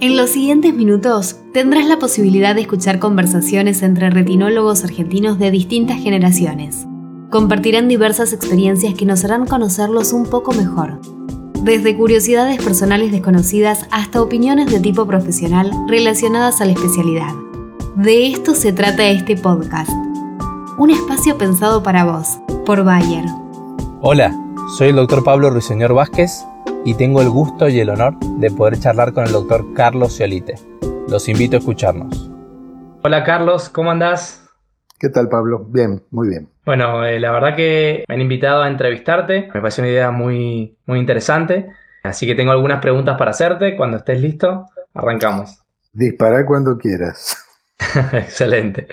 En los siguientes minutos tendrás la posibilidad de escuchar conversaciones entre retinólogos argentinos de distintas generaciones. Compartirán diversas experiencias que nos harán conocerlos un poco mejor. Desde curiosidades personales desconocidas hasta opiniones de tipo profesional relacionadas a la especialidad. De esto se trata este podcast. Un espacio pensado para vos, por Bayer. Hola, soy el doctor Pablo Ruiseñor Vázquez y tengo el gusto y el honor de poder charlar con el doctor Carlos Ciolite. Los invito a escucharnos. Hola Carlos, ¿cómo andás? ¿Qué tal Pablo? Bien, muy bien. Bueno, eh, la verdad que me han invitado a entrevistarte, me parece una idea muy, muy interesante, así que tengo algunas preguntas para hacerte. Cuando estés listo, arrancamos. Dispara cuando quieras. Excelente.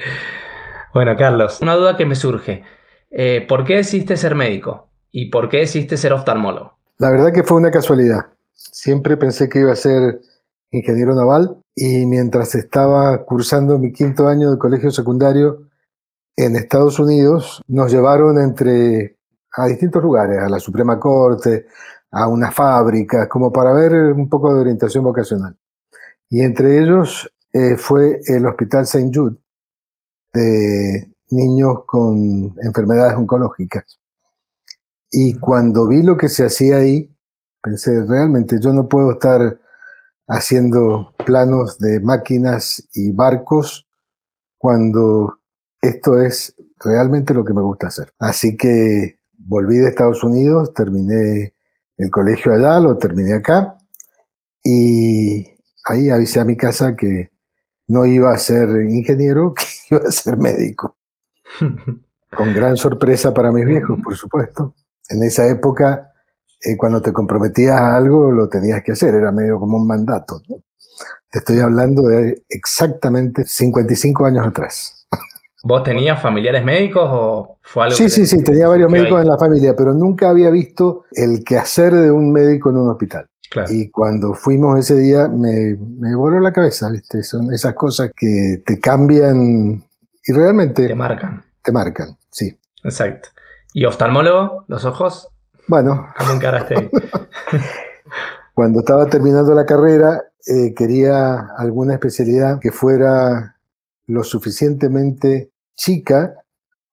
Bueno, Carlos, una duda que me surge. Eh, ¿Por qué decidiste ser médico? ¿Y por qué decidiste ser oftalmólogo? La verdad que fue una casualidad. Siempre pensé que iba a ser ingeniero naval y mientras estaba cursando mi quinto año de colegio secundario en Estados Unidos, nos llevaron entre a distintos lugares, a la Suprema Corte, a una fábrica, como para ver un poco de orientación vocacional. Y entre ellos eh, fue el Hospital St. Jude de niños con enfermedades oncológicas. Y cuando vi lo que se hacía ahí, pensé, realmente yo no puedo estar haciendo planos de máquinas y barcos cuando esto es realmente lo que me gusta hacer. Así que volví de Estados Unidos, terminé el colegio allá, lo terminé acá y ahí avisé a mi casa que no iba a ser ingeniero, que iba a ser médico. Con gran sorpresa para mis viejos, por supuesto en esa época, eh, cuando te comprometías a algo, lo tenías que hacer, era medio como un mandato. Te estoy hablando de exactamente 55 años atrás. ¿Vos tenías familiares médicos o fue algo? Sí, sí, sí, tenía varios médicos en la familia, pero nunca había visto el quehacer de un médico en un hospital. Y cuando fuimos ese día me, me voló la cabeza, ¿viste? Son esas cosas que te cambian y realmente... Te marcan. Te marcan, sí. Exacto. ¿Y oftalmólogo? ¿Los ojos? Bueno. ¿Cómo encaraste? Cuando estaba terminando la carrera, eh, quería alguna especialidad que fuera lo suficientemente chica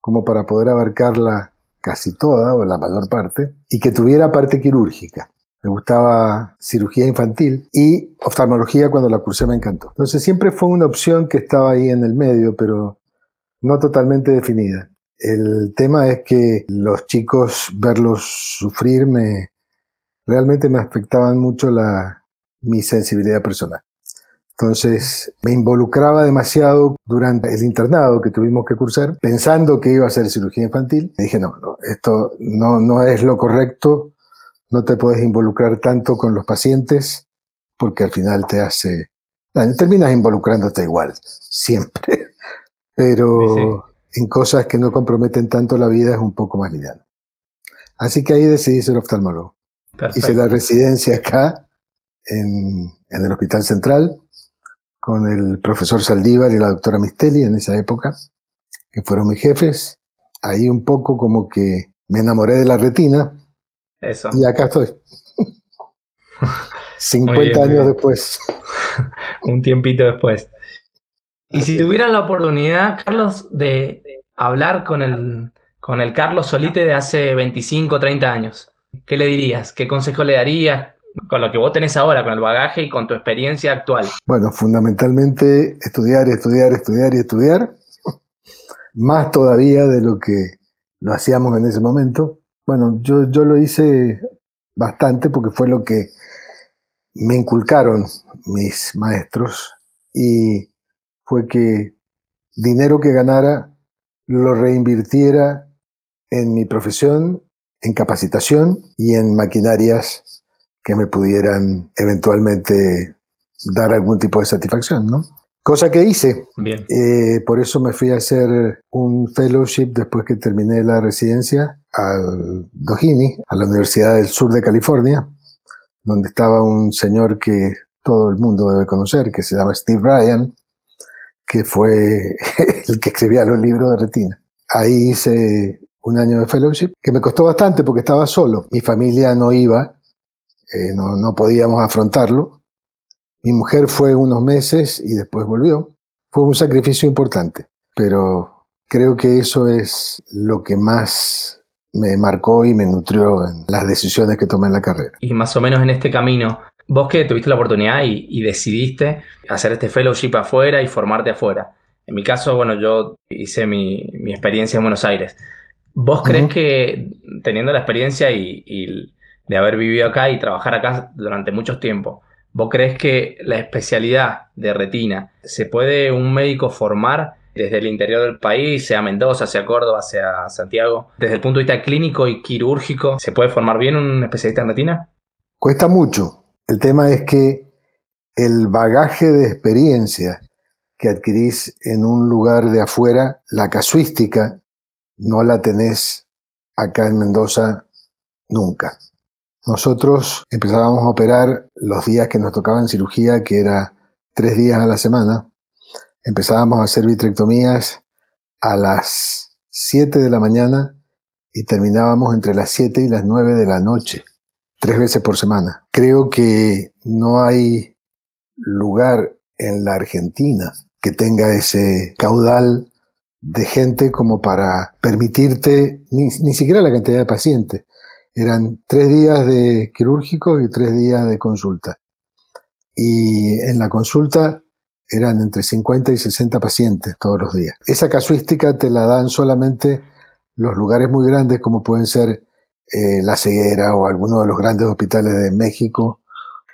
como para poder abarcarla casi toda o la mayor parte, y que tuviera parte quirúrgica. Me gustaba cirugía infantil y oftalmología cuando la cursé me encantó. Entonces siempre fue una opción que estaba ahí en el medio, pero no totalmente definida. El tema es que los chicos, verlos sufrir, me, realmente me afectaban mucho la, mi sensibilidad personal. Entonces me involucraba demasiado durante el internado que tuvimos que cursar, pensando que iba a ser cirugía infantil. Y dije, no, no esto no, no es lo correcto, no te puedes involucrar tanto con los pacientes porque al final te hace... terminas involucrándote igual, siempre. Pero en cosas que no comprometen tanto la vida es un poco más liviano. Así que ahí decidí ser oftalmólogo. Hice la residencia acá, en, en, el Hospital Central, con el profesor Saldívar y la doctora Mistelli en esa época, que fueron mis jefes. Ahí un poco como que me enamoré de la retina. Eso. Y acá estoy. 50 años después. un tiempito después. Y si tuvieran la oportunidad, Carlos, de hablar con el, con el Carlos Solite de hace 25, 30 años, ¿qué le dirías? ¿Qué consejo le darías con lo que vos tenés ahora, con el bagaje y con tu experiencia actual? Bueno, fundamentalmente estudiar, estudiar, estudiar y estudiar. Más todavía de lo que lo hacíamos en ese momento. Bueno, yo, yo lo hice bastante porque fue lo que me inculcaron mis maestros y fue que dinero que ganara lo reinvirtiera en mi profesión, en capacitación y en maquinarias que me pudieran eventualmente dar algún tipo de satisfacción, ¿no? Cosa que hice. Bien. Eh, por eso me fui a hacer un fellowship después que terminé la residencia al Doheny, a la Universidad del Sur de California, donde estaba un señor que todo el mundo debe conocer, que se llama Steve Ryan, que fue el que escribía los libros de retina. Ahí hice un año de fellowship, que me costó bastante porque estaba solo. Mi familia no iba, eh, no, no podíamos afrontarlo. Mi mujer fue unos meses y después volvió. Fue un sacrificio importante, pero creo que eso es lo que más me marcó y me nutrió en las decisiones que tomé en la carrera. Y más o menos en este camino, vos que tuviste la oportunidad y, decidiste hacer este fellowship afuera y formarte afuera. En mi caso, bueno, yo hice mi, experiencia en Buenos Aires. ¿Vos crees que teniendo la experiencia y, de haber vivido acá y trabajar acá durante mucho tiempo, ¿vos crees que la especialidad de retina se puede un médico formar desde el interior del país, sea Mendoza, sea Córdoba, sea Santiago, desde el punto de vista clínico y quirúrgico, ¿se puede formar bien un especialista en retina? Cuesta mucho. El tema es que el bagaje de experiencia que adquirís en un lugar de afuera, la casuística, no la tenés acá en Mendoza nunca. Nosotros empezábamos a operar los días que nos tocaban cirugía, que era tres días a la semana, Empezábamos a hacer vitrectomías a las 7 de la mañana y terminábamos entre las 7 y las 9 de la noche, tres veces por semana. Creo que no hay lugar en la Argentina que tenga ese caudal de gente como para permitirte ni, ni siquiera la cantidad de pacientes. Eran tres días de quirúrgico y tres días de consulta. Y en la consulta eran entre 50 y 60 pacientes todos los días. Esa casuística te la dan solamente los lugares muy grandes como pueden ser eh, La Ceguera o algunos de los grandes hospitales de México.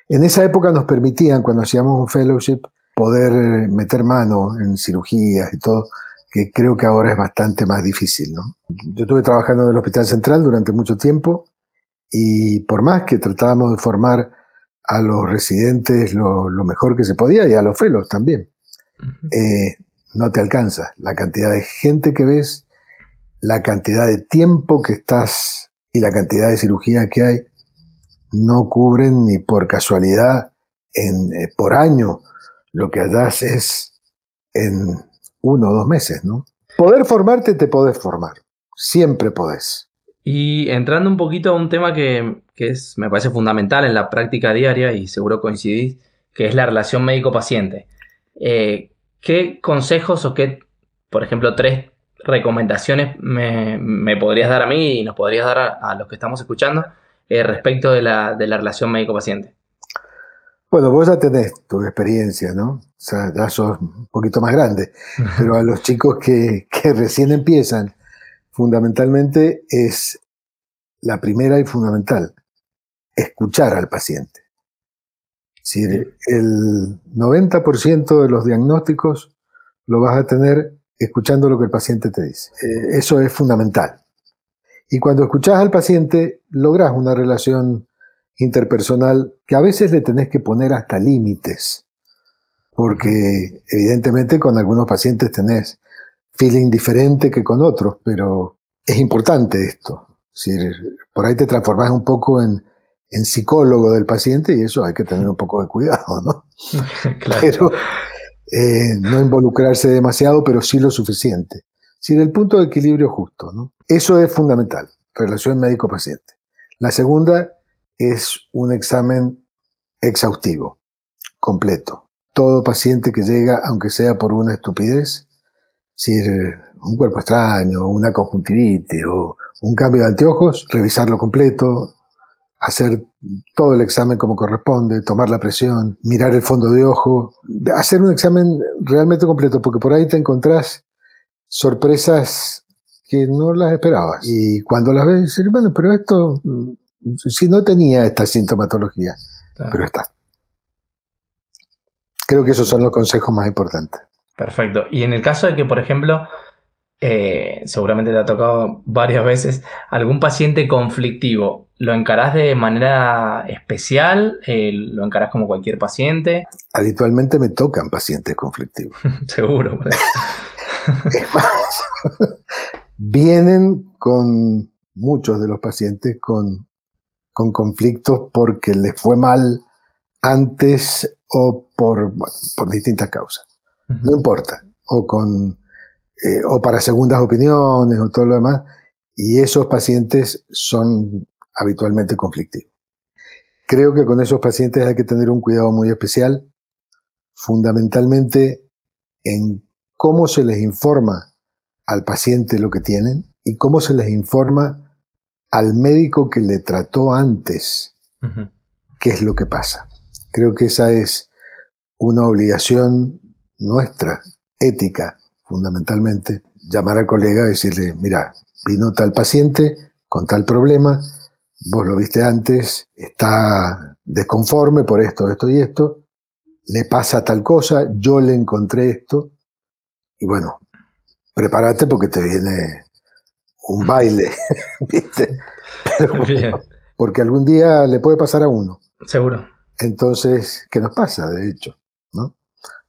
En esa época nos permitían, cuando hacíamos un fellowship, poder meter mano en cirugías y todo, que creo que ahora es bastante más difícil. ¿no? Yo estuve trabajando en el Hospital Central durante mucho tiempo y por más que tratábamos de formar a los residentes lo, mejor que se podía y a los felos también. Eh, no te alcanza la cantidad de gente que ves, la cantidad de tiempo que estás y la cantidad de cirugía que hay, no cubren ni por casualidad en, eh, por año lo que hagas es en uno o dos meses, ¿no? Poder formarte, te podés formar. Siempre podés. Y entrando un poquito a un tema que, es, me parece fundamental en la práctica diaria y seguro coincidís, que es la relación médico-paciente. Eh, ¿Qué consejos o qué, por ejemplo, tres recomendaciones me, podrías dar a mí y nos podrías dar a, los que estamos escuchando eh, respecto de la, relación médico-paciente? Bueno, vos ya tenés tu experiencia, ¿no? O sea, ya sos un poquito más grande, pero a los chicos que, que recién empiezan fundamentalmente es la primera y fundamental, escuchar al paciente. Si el 90% de los diagnósticos lo vas a tener escuchando lo que el paciente te dice. Eh, eso es fundamental. Y cuando escuchas al paciente, logras una relación interpersonal que a veces le tenés que poner hasta límites, porque evidentemente con algunos pacientes tenés feeling diferente que con otros, pero es importante esto. por ahí te transformas un poco en, psicólogo del paciente y eso hay que tener un poco de cuidado, ¿no? claro. Pero eh, no involucrarse demasiado, pero sí lo suficiente. Si el punto de equilibrio justo. Eso es fundamental, relación médico-paciente. La segunda es un examen exhaustivo, completo. Todo paciente que llega, aunque sea por una estupidez, si un cuerpo extraño, una conjuntivitis o un cambio de anteojos, revisarlo completo, hacer todo el examen como corresponde, tomar la presión, mirar el fondo de ojo, hacer un examen realmente completo, porque por ahí te encontrás sorpresas que no las esperabas. Y cuando las ves, dices, bueno, pero esto, si no tenía esta sintomatología, pero está. Creo que esos son los consejos más importantes. Perfecto. Y en el caso de que, por ejemplo, eh, seguramente te ha tocado varias veces, algún paciente conflictivo, ¿lo encarás de manera especial? Eh, ¿Lo encarás como cualquier paciente? Habitualmente me tocan pacientes conflictivos. Seguro. es más, vienen con muchos de los pacientes con, con conflictos porque les fue mal antes o por, por distintas causas no importa, o, con, eh, o para segundas opiniones o todo lo demás, y esos pacientes son habitualmente conflictivos. Creo que con esos pacientes hay que tener un cuidado muy especial fundamentalmente en cómo se les informa al paciente lo que tienen y cómo se les informa al médico que le trató antes qué es lo que pasa. Creo que esa es una obligación nuestra, ética, fundamentalmente, llamar al colega y decirle, mira, vino tal paciente con tal problema, vos lo viste antes, está desconforme por esto, esto y esto, le pasa tal cosa, yo le encontré esto, y bueno, prepárate porque te viene un baile, ¿viste? porque algún día le puede pasar a uno. Seguro. Entonces, ¿qué nos pasa, de hecho? ¿no?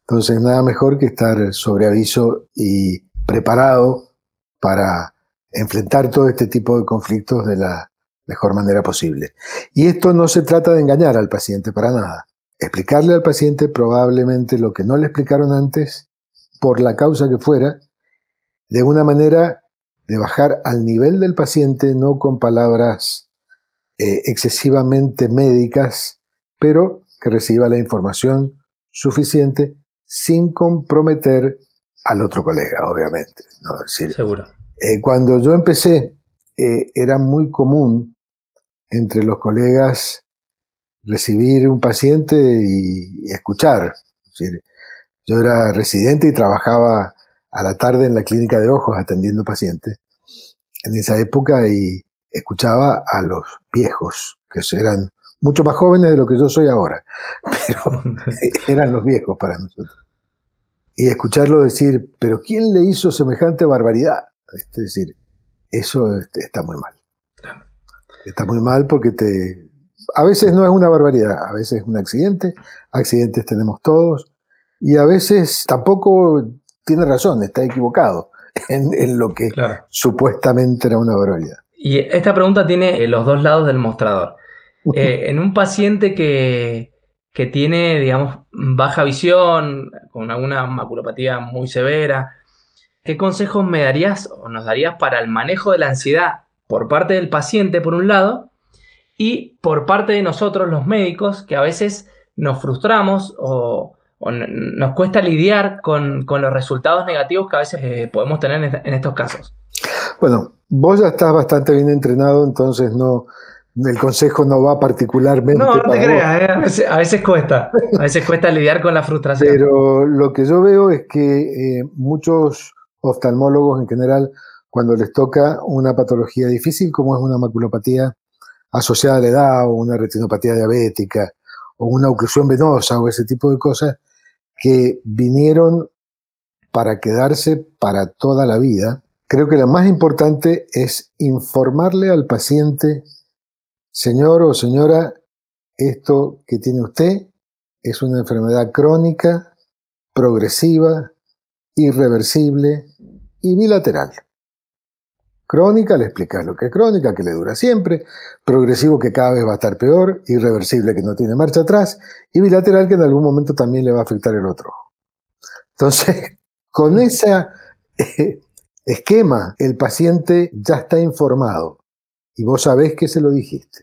Entonces, nada mejor que estar sobre aviso y preparado para enfrentar todo este tipo de conflictos de la mejor manera posible. Y esto no se trata de engañar al paciente para nada. Explicarle al paciente probablemente lo que no le explicaron antes, por la causa que fuera, de una manera de bajar al nivel del paciente, no con palabras eh, excesivamente médicas, pero que reciba la información suficiente sin comprometer al otro colega, obviamente. ¿no? Seguro. Eh, cuando yo empecé, eh, era muy común entre los colegas recibir un paciente y, escuchar. yo era residente y trabajaba a la tarde en la clínica de ojos atendiendo pacientes en esa época y escuchaba a los viejos, que eran mucho más jóvenes de lo que yo soy ahora, pero eran los viejos para nosotros y escucharlo decir, pero ¿quién le hizo semejante barbaridad? Es decir, eso este, está muy mal. Está muy mal porque te... A veces no es una barbaridad, a veces es un accidente, accidentes tenemos todos, y a veces tampoco tiene razón, está equivocado en, lo que supuestamente era una barbaridad. Y esta pregunta tiene los dos lados del mostrador. Eh, en un paciente que, que tiene, digamos, baja visión, con alguna maculopatía muy severa, ¿qué consejos me darías o nos darías para el manejo de la ansiedad por parte del paciente, por un lado, y por parte de nosotros, los médicos, que a veces nos frustramos o, nos cuesta lidiar con, los resultados negativos que a veces eh, podemos tener en estos casos? Bueno, vos ya estás bastante bien entrenado, entonces no, el consejo no va particularmente. No, no te creas, eh, a, veces, cuesta, a veces cuesta lidiar con la frustración. Pero lo que yo veo es que eh, muchos oftalmólogos en general, cuando les toca una patología difícil como es una maculopatía asociada a la edad o una retinopatía diabética o una oclusión venosa o ese tipo de cosas que vinieron para quedarse para toda la vida, creo que lo más importante es informarle al paciente Señor o señora, esto que tiene usted es una enfermedad crónica, progresiva, irreversible y bilateral. Crónica, le explicas lo que es crónica, que le dura siempre, progresivo que cada vez va a estar peor, irreversible que no tiene marcha atrás y bilateral que en algún momento también le va a afectar el otro. Entonces, con ese eh, esquema, el paciente ya está informado y vos sabés que se lo dijiste.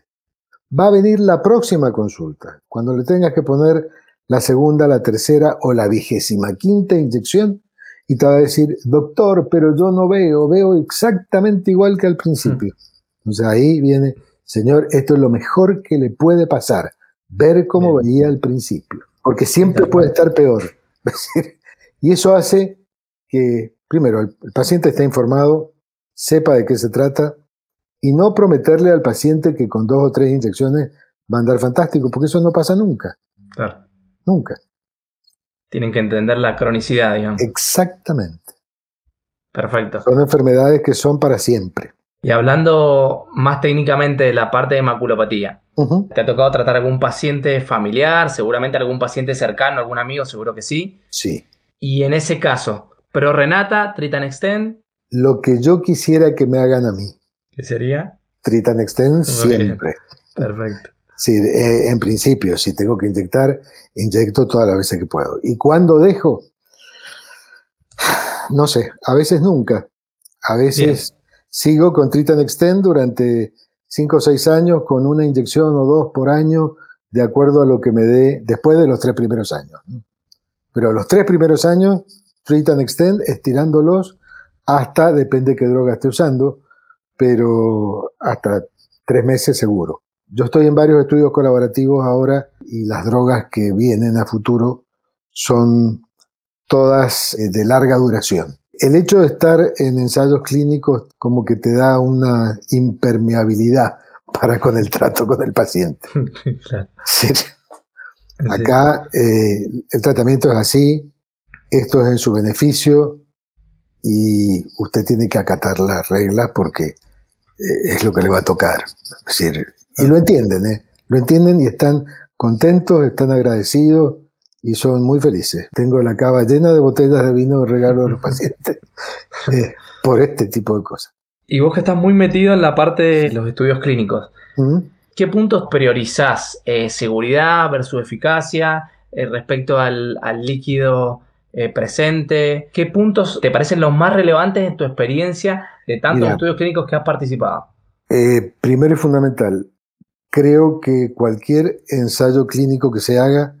Va a venir la próxima consulta, cuando le tengas que poner la segunda, la tercera o la vigésima quinta inyección y te va a decir, doctor, pero yo no veo, veo exactamente igual que al principio. Mm. Entonces ahí viene, señor, esto es lo mejor que le puede pasar, ver cómo veía al principio, porque siempre puede estar peor. y eso hace que, primero, el paciente esté informado, sepa de qué se trata, y no prometerle al paciente que con dos o tres inyecciones va a andar fantástico, porque eso no pasa nunca. Claro. Nunca. Tienen que entender la cronicidad, digamos. Exactamente. Perfecto. Son enfermedades que son para siempre. Y hablando más técnicamente de la parte de maculopatía, ¿te ha tocado tratar algún paciente familiar, seguramente algún paciente cercano, algún amigo, seguro que sí? Sí. Y en ese caso, ¿Pro Renata, Tritan Extend? Lo que yo quisiera que me hagan a mí. ¿Qué sería? Tritan Extend siempre. Perfecto. Sí, eh, en principio, si tengo que inyectar, inyecto todas las veces que puedo. ¿Y cuándo dejo? No sé, a veces nunca. A veces sigo con Tritan Extend durante 5 o 6 años con una inyección o dos por año, de acuerdo a lo que me dé después de los tres primeros años. Pero los tres primeros años, treat and extend, estirándolos hasta, depende qué droga esté usando, pero hasta tres meses seguro. Yo estoy en varios estudios colaborativos ahora y las drogas que vienen a futuro son todas eh, de larga duración. El hecho de estar en ensayos clínicos como que te da una impermeabilidad para con el trato con el paciente. Acá eh, el tratamiento es así, esto es en su beneficio y usted tiene que acatar las reglas porque es lo que le va a tocar. decir, y lo entienden, ¿eh? lo entienden y están contentos, están agradecidos y son muy felices. Tengo la cava llena de botellas de vino de regalo a los pacientes eh, por este tipo de cosas. Y vos que estás muy metido en la parte de los estudios clínicos, ¿qué puntos priorizás? Eh, ¿Seguridad versus eficacia eh, respecto al, líquido presente? ¿Qué puntos te parecen los más relevantes en tu experiencia de tantos estudios clínicos que has participado? primero y fundamental, creo que cualquier ensayo clínico que se haga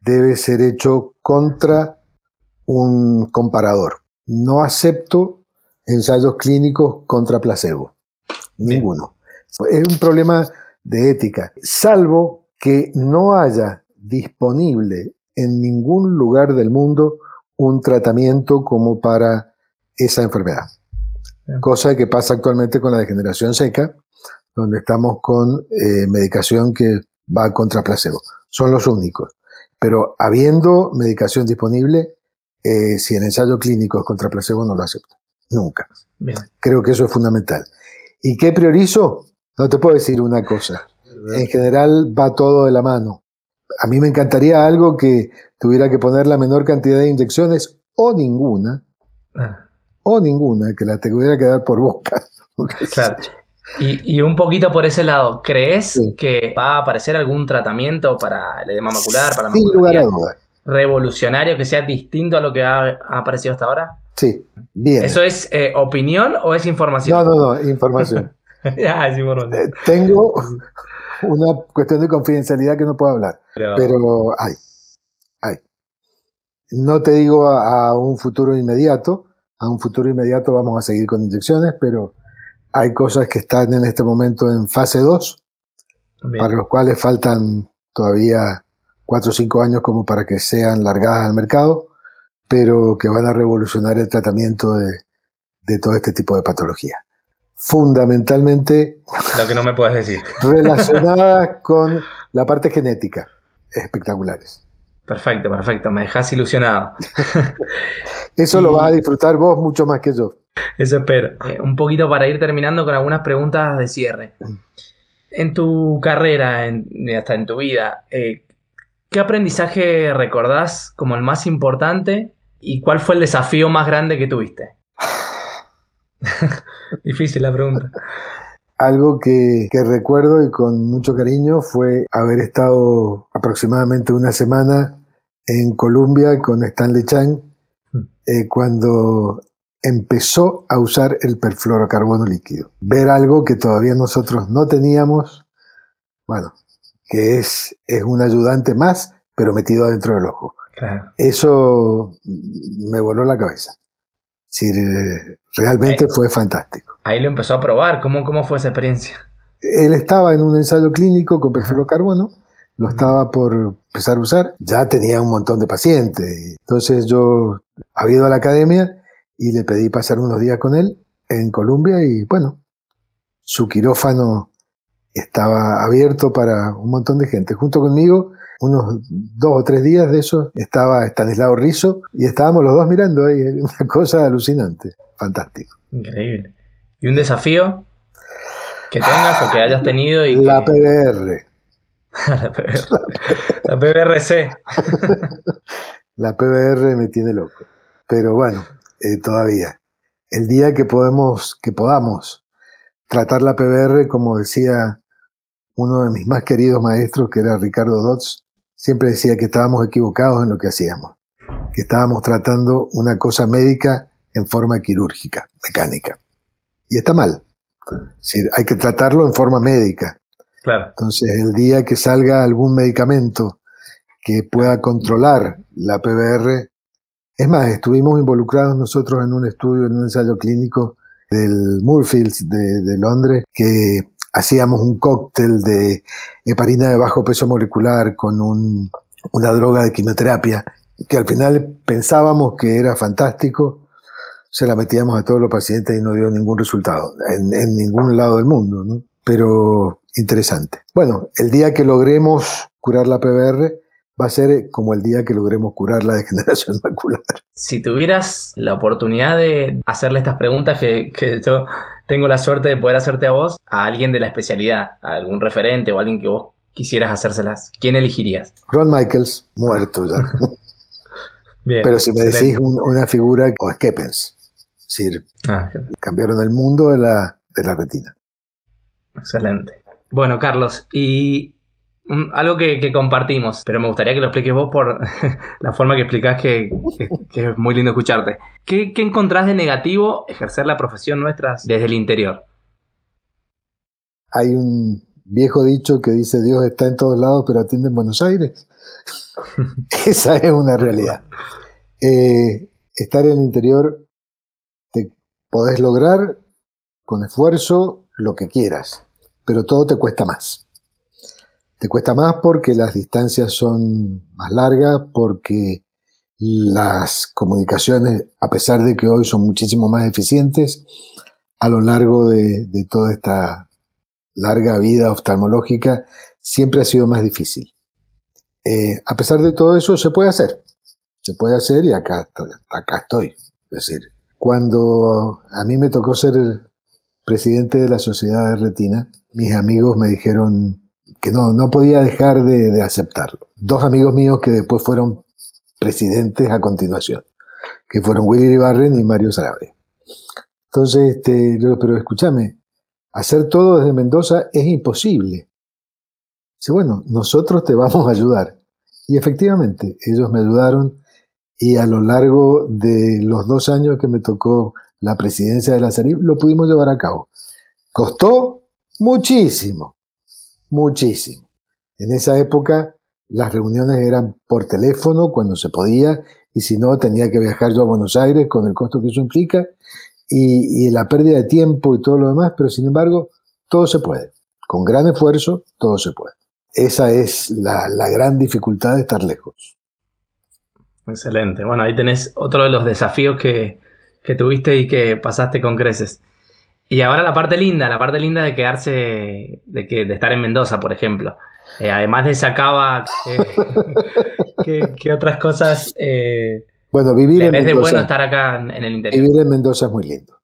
debe ser hecho contra un comparador. No acepto ensayos clínicos contra placebo. Ninguno. Es un problema de ética. Salvo que no haya disponible en ningún lugar del mundo un tratamiento como para esa enfermedad. Cosa que pasa actualmente con la degeneración seca, donde estamos con eh, medicación que va contra placebo. Son los únicos. Pero habiendo medicación disponible, eh, si el ensayo clínico es contra placebo, no lo acepto. Nunca. Creo que eso es fundamental. ¿Y qué priorizo? No te puedo decir una cosa. En general va todo de la mano. A mí me encantaría algo que tuviera que poner la menor cantidad de inyecciones o ninguna, ah. o ninguna, que la tuviera que dar por boca. Claro. Y, un poquito por ese lado, ¿crees que va a aparecer algún tratamiento para el edema macular, para la Sin lugar a dudas. revolucionario que sea distinto a lo que ha, aparecido hasta ahora? Sí, bien. ¿Eso es eh, opinión o es información? No, no, no, información. es información. Eh, tengo una cuestión de confidencialidad que no puedo hablar, pero, hay. No te digo a un futuro inmediato, a un futuro inmediato vamos a seguir con inyecciones, pero hay cosas que están en este momento en fase 2, para los cuales faltan todavía 4 o 5 años como para que sean largadas al mercado, pero que van a revolucionar el tratamiento de, todo este tipo de patología. Fundamentalmente... Lo que no me puedes decir. Relacionadas con la parte genética. Espectaculares. Perfecto, perfecto. Me dejas ilusionado. Eso lo vas a disfrutar vos mucho más que yo. Eso espero. Eh, un poquito para ir terminando con algunas preguntas de cierre. En tu carrera, hasta en tu vida, eh, ¿qué aprendizaje recordás como el más importante y cuál fue el desafío más grande que tuviste? Difícil la pregunta. Algo que, que, recuerdo y con mucho cariño fue haber estado aproximadamente una semana en Colombia con Stanley Chang hmm. eh, cuando empezó a usar el perfluorocarbono líquido. Ver algo que todavía nosotros no teníamos, bueno, que es, es un ayudante más, pero metido adentro del ojo. Eso me voló la cabeza. Sí, realmente fue fantástico. Ahí lo empezó a probar. ¿Cómo, ¿Cómo fue esa experiencia? Él estaba en un ensayo clínico con perfluorocarbono, lo estaba por empezar a usar, ya tenía un montón de pacientes. Entonces yo había ido a la academia y le pedí pasar unos días con él en Colombia y bueno, su quirófano estaba abierto para un montón de gente. Junto conmigo, unos dos o tres días de eso, estaba Stanislao Rizzo y estábamos los dos mirando ahí, una cosa alucinante, fantástico. Increíble. ¿Y un desafío que tengas o que hayas tenido? Y la PBR. la PBR. La PBRC. la PBR me tiene loco. Pero bueno, eh, todavía. El día que, podemos, que podamos tratar la PBR, como decía uno de mis más queridos maestros, que era Ricardo Dodds, siempre decía que estábamos equivocados en lo que hacíamos, que estábamos tratando una cosa médica en forma quirúrgica, mecánica. Y está mal. hay que tratarlo en forma médica. Entonces, el día que salga algún medicamento que pueda controlar la PBR. Es más, estuvimos involucrados nosotros en un estudio, en un ensayo clínico del Moorfields de, de Londres, que hacíamos un cóctel de heparina de bajo peso molecular con un, una droga de quimioterapia, que al final pensábamos que era fantástico, se la metíamos a todos los pacientes y no dio ningún resultado, en, en ningún lado del mundo, ¿no? pero interesante. Bueno, el día que logremos curar la PBR, va a ser como el día que logremos curar la degeneración macular. Si tuvieras la oportunidad de hacerle estas preguntas que, que, yo tengo la suerte de poder hacerte a vos, a alguien de la especialidad, a algún referente o alguien que vos quisieras hacérselas, ¿quién elegirías? Ron Michaels, muerto ya. Bien, Pero si me decís un, una figura, o Skepens, es decir, ah, cambiaron el mundo de la, de la retina. Excelente. Bueno, Carlos, y algo que, compartimos, pero me gustaría que lo expliques vos por la forma que explicás que, es muy lindo escucharte. ¿Qué, ¿Qué, encontrás de negativo ejercer la profesión nuestra desde el interior? Hay un viejo dicho que dice Dios está en todos lados pero atiende en Buenos Aires. Esa es una realidad. Eh, estar en el interior te podés lograr con esfuerzo lo que quieras, pero todo te cuesta más. Te cuesta más porque las distancias son más largas, porque las comunicaciones, a pesar de que hoy son muchísimo más eficientes, a lo largo de, toda esta larga vida oftalmológica, siempre ha sido más difícil. Eh, a pesar de todo eso, se puede hacer. Se puede hacer y acá, acá estoy. Es decir, cuando a mí me tocó ser presidente de la Sociedad de Retina, mis amigos me dijeron, que no, no podía dejar de, aceptarlo. Dos amigos míos que después fueron presidentes a continuación, que fueron Willy Barren y Mario Sarabia. Entonces, este, pero escúchame, hacer todo desde Mendoza es imposible. Dice, bueno, nosotros te vamos a ayudar. Y efectivamente, ellos me ayudaron y a lo largo de los dos años que me tocó la presidencia de la SARIF, lo pudimos llevar a cabo. Costó muchísimo, muchísimo. En esa época las reuniones eran por teléfono cuando se podía y si no tenía que viajar yo a Buenos Aires con el costo que eso implica y, la pérdida de tiempo y todo lo demás, pero sin embargo todo se puede. Con gran esfuerzo todo se puede. Esa es la, gran dificultad de estar lejos. Excelente. Bueno, ahí tenés otro de los desafíos que, que tuviste y que pasaste con creces. Y ahora la parte linda, la parte linda de quedarse, de, que, de estar en Mendoza, por ejemplo. Eh, además de Sacaba, ¿qué, otras cosas? Eh, bueno, vivir en Mendoza. Es de bueno estar acá en, el interior. Vivir en Mendoza es muy lindo.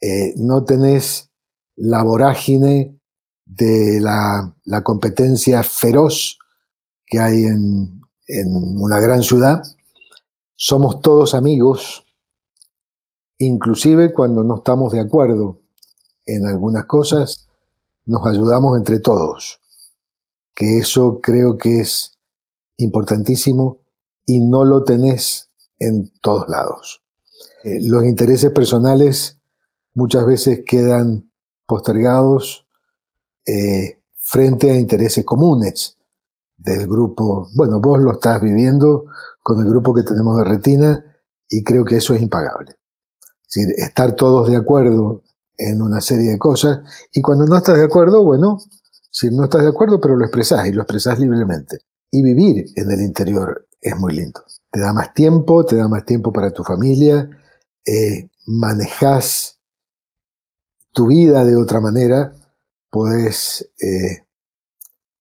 Eh, no tenés la vorágine de la, la competencia feroz que hay en, en una gran ciudad. Somos todos amigos, inclusive cuando no estamos de acuerdo en algunas cosas, nos ayudamos entre todos, que eso creo que es importantísimo y no lo tenés en todos lados. Eh, los intereses personales muchas veces quedan postergados eh, frente a intereses comunes del grupo. Bueno, vos lo estás viviendo con el grupo que tenemos de retina y creo que eso es impagable. Es decir, estar todos de acuerdo en una serie de cosas. Y cuando no estás de acuerdo, bueno, si no estás de acuerdo, pero lo expresás y lo expresás libremente. Y vivir en el interior es muy lindo. Te da más tiempo, te da más tiempo para tu familia, eh, manejas tu vida de otra manera, puedes eh,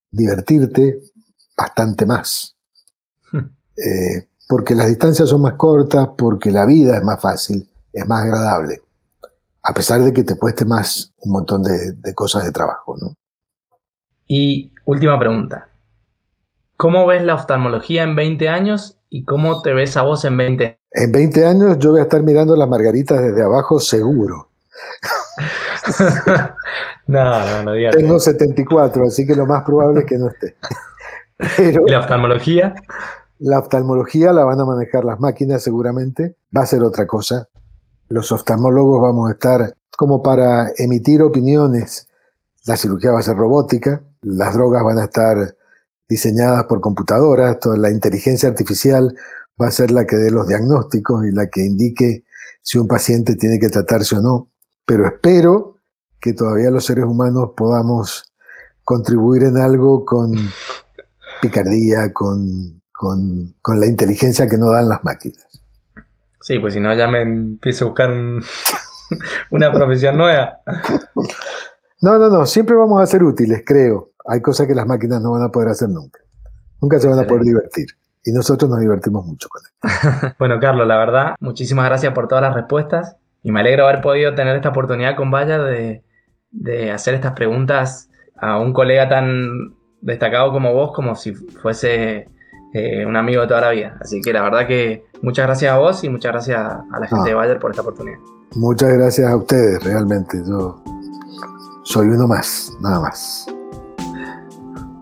divertirte bastante más. Hmm. Eh, porque las distancias son más cortas, porque la vida es más fácil, es más agradable a pesar de que te cueste más un montón de, cosas de trabajo. ¿no? Y última pregunta. ¿Cómo ves la oftalmología en 20 años y cómo te ves a vos en 20? En 20 años yo voy a estar mirando las margaritas desde abajo seguro. no, no, no digas. Tengo 74, así que lo más probable es que no esté. ¿Y la oftalmología? La oftalmología la van a manejar las máquinas seguramente. Va a ser otra cosa los oftalmólogos vamos a estar como para emitir opiniones. La cirugía va a ser robótica, las drogas van a estar diseñadas por computadoras, toda la inteligencia artificial va a ser la que dé los diagnósticos y la que indique si un paciente tiene que tratarse o no. Pero espero que todavía los seres humanos podamos contribuir en algo con picardía, con, con, con la inteligencia que no dan las máquinas. Sí, pues si no ya me empiezo a buscar una profesión nueva. No, no, no, siempre vamos a ser útiles, creo. Hay cosas que las máquinas no van a poder hacer nunca. Nunca se van a poder divertir. Y nosotros nos divertimos mucho con esto. bueno, Carlos, la verdad, muchísimas gracias por todas las respuestas. Y me alegro haber podido tener esta oportunidad con Vaya de, de hacer estas preguntas a un colega tan destacado como vos, como si fuese eh, un amigo de toda la vida. Así que la verdad que muchas gracias a vos y muchas gracias a la gente de Bayer por esta oportunidad. Muchas gracias a ustedes, realmente. Yo soy uno más, nada más.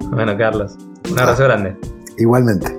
Bueno, Carlos, un abrazo grande. Igualmente.